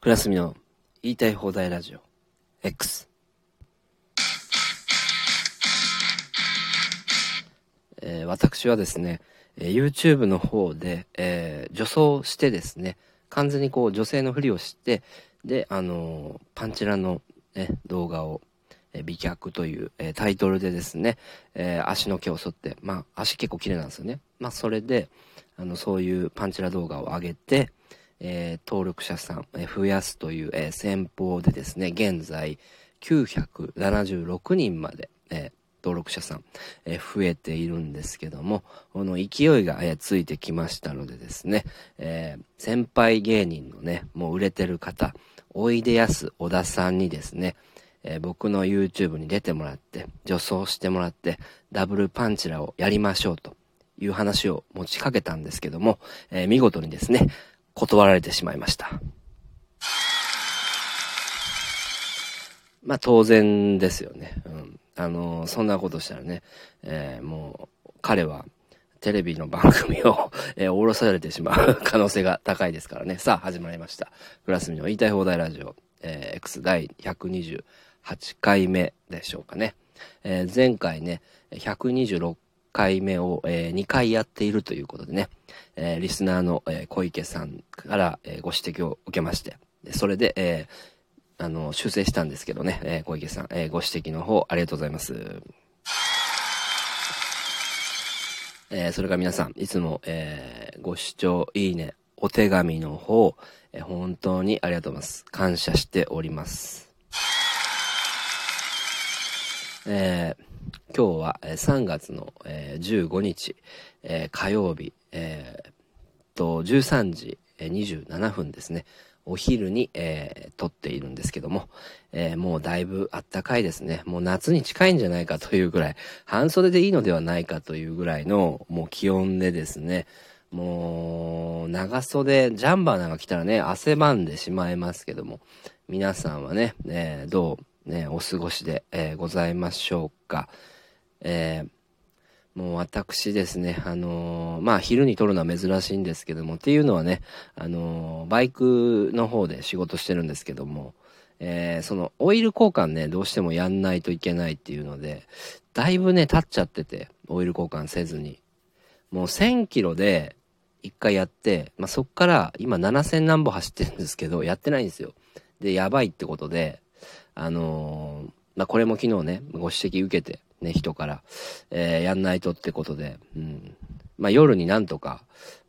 クラスミの言いたい放題ラジオ X えー、私はですね、えー、YouTube の方で、えー、女装してですね、完全にこう女性のふりをして、で、あの、パンチラの、ね、動画を、え美脚という、えタイトルでですね、え足の毛を剃って、まあ足結構綺麗なんですよね。まあそれで、あの、そういうパンチラ動画を上げて、えー、登録者さん、えー、増やすという、えー、戦法でですね、現在976人まで、え、登録者さん、え、増えているんですけども、この勢いが、え、ついてきましたのでですね、え、先輩芸人のね、もう売れてる方、おいでやす小田さんにですね、えー、僕の YouTube に出てもらって、女装してもらって、ダブルパンチラをやりましょうという話を持ちかけたんですけども、えー、見事にですね、断られてしまいました。まあ当然ですよね。うん。あの、そんなことしたらね、えー、もう彼はテレビの番組を、えー、降ろされてしまう可能性が高いですからね。さあ始まりました。クラスミの言いたい放題ラジオ、えー、X 第128回目でしょうかね。えー、前回ね、126回目を、えー、2回やっているということでね、えー、リスナーの、えー、小池さんから、えー、ご指摘を受けまして、それで、えー、あの、修正したんですけどね、えー、小池さん、えー、ご指摘の方、ありがとうございます。えー、それから皆さん、いつも、えー、ご視聴、いいね、お手紙の方、えー、本当にありがとうございます。感謝しております。えー、今日は3月の15日、火曜日、えー、と13時27分ですね。お昼に、えー、撮っているんですけども、えー、もうだいぶあったかいですね。もう夏に近いんじゃないかというぐらい、半袖でいいのではないかというぐらいの、もう気温でですね、もう、長袖、ジャンバーなんか着たらね、汗ばんでしまいますけども、皆さんはね、えー、どう、ね、お過ごしで、えー、ございましょうか。えー、もう私ですね、あのー、まあ昼に撮るのは珍しいんですけども、っていうのはね、あの、バイクの方で仕事してるんですけども、え、そのオイル交換ね、どうしてもやんないといけないっていうので、だいぶね、経っちゃってて、オイル交換せずに。もう1000キロで1回やって、まあ、そっから今7000何歩走ってるんですけど、やってないんですよ。で、やばいってことで、あのー、まあ、これも昨日ね、ご指摘受けて、ね、人から、えー、やんないとってことで、うん。まあ、夜になんとか、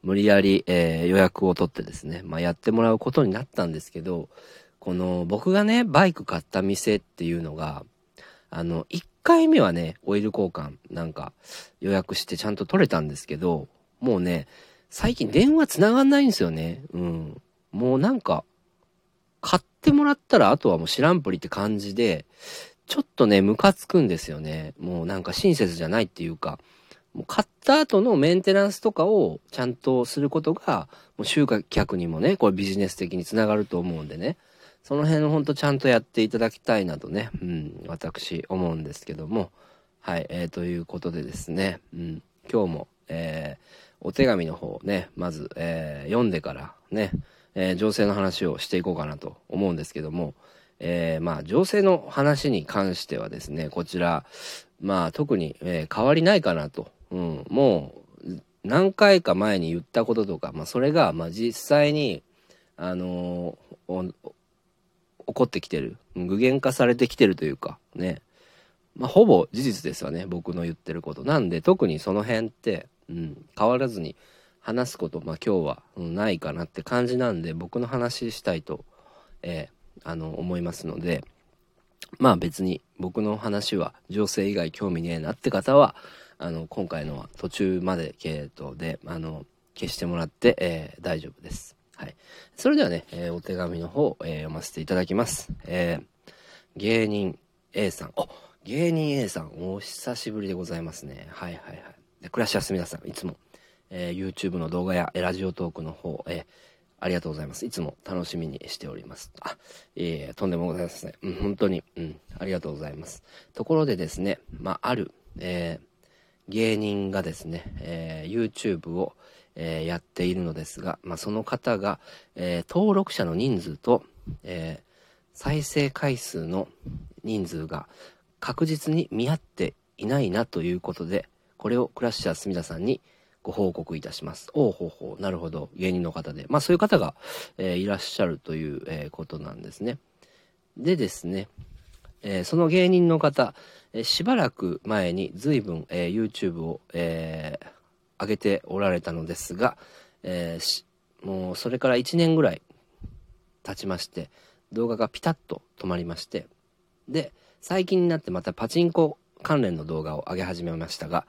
無理やり、えー、予約を取ってですね、まあ、やってもらうことになったんですけど、この、僕がね、バイク買った店っていうのが、あの、1回目はね、オイル交換なんか予約してちゃんと取れたんですけど、もうね、最近電話繋がんないんですよね。うん。もうなんか、買ってもらったらあとはもう知らんぷりって感じで、ちょっとね、ムカつくんですよね。もうなんか親切じゃないっていうか、もう買った後のメンテナンスとかをちゃんとすることが、もう集客にもね、これビジネス的につながると思うんでね、その辺ほんとちゃんとやっていただきたいなとね、うん、私思うんですけども、はい、えー、ということでですね、うん、今日も、えー、お手紙の方ね、まず、えー、読んでからね、えー、情勢の話をしていこうかなと思うんですけども、えー、まあ、情勢の話に関してはですね、こちら、まあ、特に、えー、変わりないかなと。うん、もう、何回か前に言ったこととか、まあ、それが、まあ、実際に、あのー、起こってきてる。具現化されてきてるというか、ね。まあ、ほぼ事実ですよね、僕の言ってること。なんで、特にその辺って、うん、変わらずに話すこと、まあ、今日は、ないかなって感じなんで、僕の話したいと、えーあの、思いますので、まあ別に僕の話は女性以外興味ねえなって方は、あの、今回のは途中まで系統で、あの、消してもらって、えー、大丈夫です。はい。それではね、えー、お手紙の方、えー、読ませていただきます。え芸人 A さん。お芸人 A さん、お久しぶりでございますね。はいはいはい。で暮らしやすみなさん、いつも、え YouTube の動画やラジオトークの方、えーありがとうございます。いつも楽しみにしております。あ、ええとんでもございません。うん、本当に、うん、ありがとうございます。ところでですね、まあ、ある、えー、芸人がですね、えー、YouTube を、えー、やっているのですが、まあ、その方が、え登録者の人数と、えー、再生回数の人数が確実に見合っていないなということで、これをクラッシャー隅田さんにご報告いたします。おうほうほう、なるほど、芸人の方で。まあそういう方が、えー、いらっしゃるという、えー、ことなんですね。でですね、えー、その芸人の方、えしばらく前に随分、え YouTube を、え上げておられたのですが、えもうそれから1年ぐらい経ちまして、動画がピタッと止まりまして、で、最近になってまたパチンコ関連の動画を上げ始めましたが、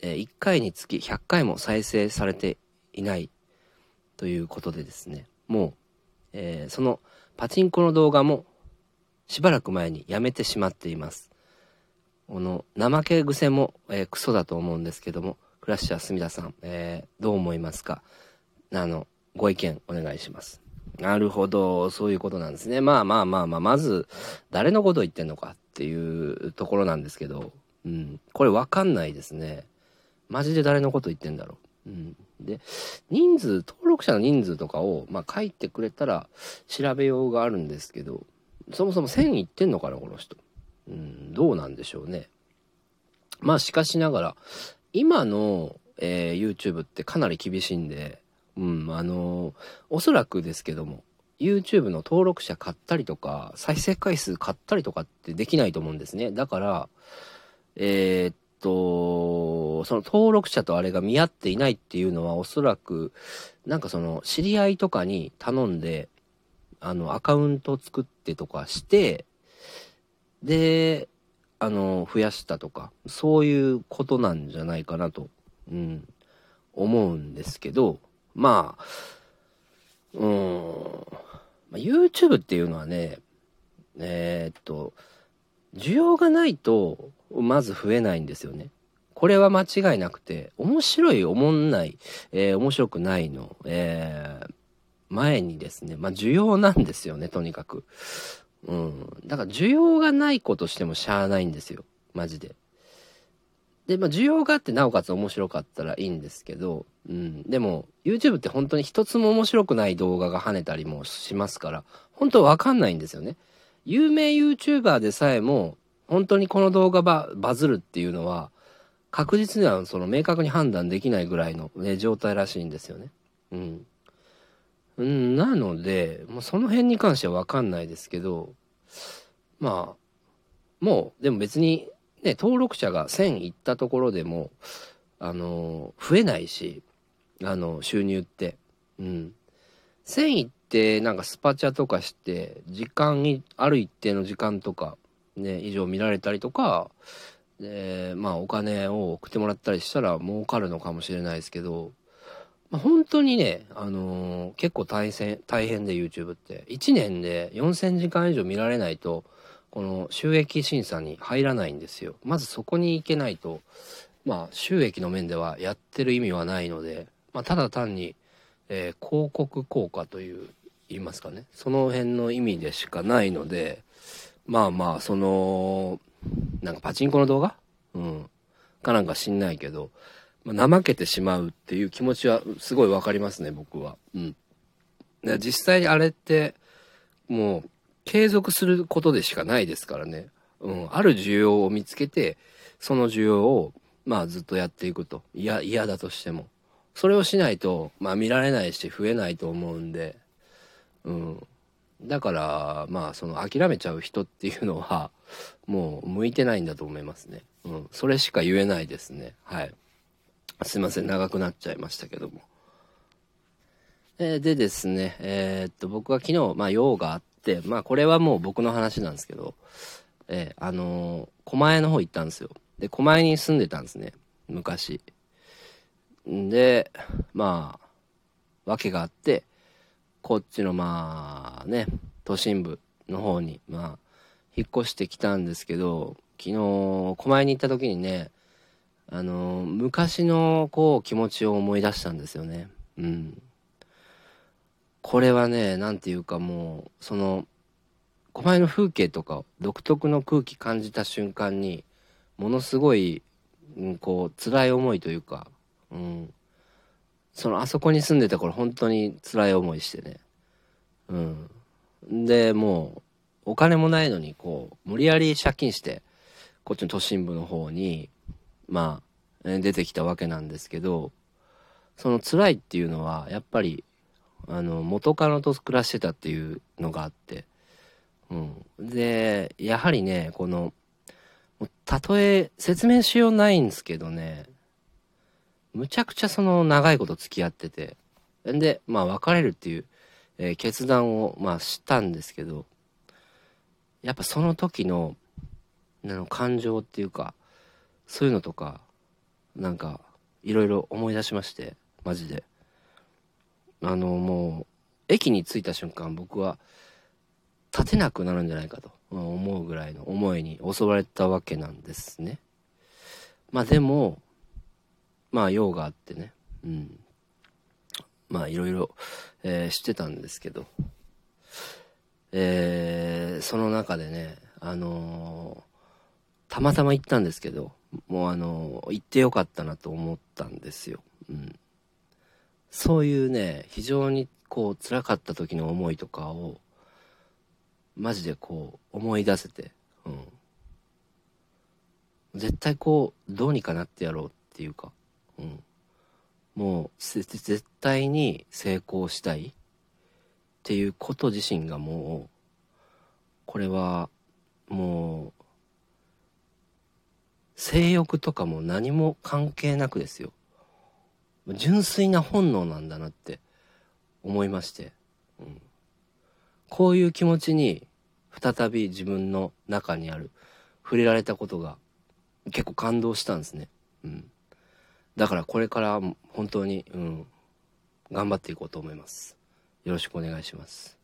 え1回につき100回も再生されていないということでですね、もう、えー、そのパチンコの動画もしばらく前にやめてしまっています。この怠け癖も、えー、クソだと思うんですけども、クラッシャー隅田さん、えー、どう思いますか？あの、ご意見お願いします。なるほど、そういうことなんですね。まあまあまあまあ、まず、誰のことを言ってんのかっていうところなんですけど、うん、これわかんないですね。マジで誰のこと言ってんだろう。うん。で、人数、登録者の人数とかを、まあ書いてくれたら調べようがあるんですけど、そもそも1000いってんのかな、この人。うん、どうなんでしょうね。まあしかしながら、今の、えー、YouTube ってかなり厳しいんで、うん、あのー、おそらくですけども、YouTube の登録者買ったりとか、再生回数買ったりとかってできないと思うんですね。だから、えー、っと、その登録者とあれが見合っていないっていうのはおそらく、なんかその知り合いとかに頼んで、あの、アカウント作ってとかして、で、あの、増やしたとか、そういうことなんじゃないかなと、うん、思うんですけど、まあ、うん、ま、YouTube っていうのはね、えー、っと、需要がないと、まず増えないんですよね。これは間違いなくて、面白い、おもんない、えー、面白くないの、えー、前にですね、まあ、需要なんですよね、とにかく。うん。だから需要がないことしてもしゃあないんですよ。マジで。で、まあ、需要があってなおかつ面白かったらいいんですけど、うん。でも、YouTube って本当に一つも面白くない動画が跳ねたりもしますから、本当わかんないんですよね。有名 YouTuber でさえも、本当にこの動画ババズるっていうのは、確実にはその明確に判断できないぐらいの、ね、状態らしいんですよね。うん。なので、もうその辺に関してはわかんないですけど、まあ、もう、でも別に、ね、登録者が1000いったところでも、あの、増えないし、あの、収入って。うん。1000いって、なんかスパチャとかして、時間に、ある一定の時間とか、ね、以上見られたりとか、で、まあお金を送ってもらったりしたら儲かるのかもしれないですけど、まあ、本当にね、あのー、結構大変、大変で YouTube って。1年で4000時間以上見られないと、この収益審査に入らないんですよ。まずそこに行けないと、まあ収益の面ではやってる意味はないので、まあただ単に、えー、広告効果という、言いますかね。その辺の意味でしかないので、まあまあ、その、なんかパチンコの動画？うん。かなんか知んないけど、まあ、怠けてしまうっていう気持ちはすごいわかりますね、僕は。うん。実際にあれって、もう、継続することでしかないですからね。うん。ある需要を見つけて、その需要を、まあずっとやっていくと。嫌、嫌だとしても。それをしないと、まあ見られないし増えないと思うんで、うん。だから、まあその諦めちゃう人っていうのは、もう向いてないんだと思いますね。うん。それしか言えないですね。はい。すいません、長くなっちゃいましたけども。え、でですね、えー、っと、僕は昨日、まあ、用があって、まあ、これはもう僕の話なんですけど、えー、あの、狛江の方行ったんですよ。で、狛江に住んでたんですね、昔。で、まあ、わけがあって、こっちの、まあ、ね、都心部の方に、まあ、引っ越してきたんですけど、昨日、狛江に行った時にね、あの昔のこう気持ちを思い出したんですよね。うん。これはね何て言うかもうその狛江の風景とか独特の空気感じた瞬間にものすごい、うん、こう辛い思いというか、うん、そのあそこに住んでた頃本当に辛い思いしてね、うん、で、もう、お金もないのに、こう、無理やり借金して、こっちの都心部の方に、まあ、出てきたわけなんですけど、その辛いっていうのは、やっぱり、あの、元カノと暮らしてたっていうのがあって、うん。で、やはりね、この、たとえ説明しようないんですけどね、むちゃくちゃその長いこと付き合ってて、んで、まあ別れるっていう、えー、決断を、まあしたんですけど、やっぱその時の、あの、感情っていうか、そういうのとか、なんか、いろいろ思い出しまして、マジで。あの、もう、駅に着いた瞬間、僕は、立てなくなるんじゃないかと思うぐらいの思いに襲われたわけなんですね。まあでも、まあ用があってね、うん。まあいろいろ、えー、してたんですけど、えー、その中でね、あのー、たまたま行ったんですけど、もうあのー、行ってよかったなと思ったんですよ。うん。そういうね、非常にこう辛かった時の思いとかを、マジでこう思い出せて、うん。絶対こう、どうにかなってやろうっていうか、うん、もう絶対に成功したいっていうこと自身がもうこれはもう性欲とかも何も関係なくですよ。純粋な本能なんだなって思いまして、うん、こういう気持ちに再び自分の中にある触れられたことが結構感動したんですね。うん。だからこれから本当に、うん、頑張っていこうと思います。よろしくお願いします。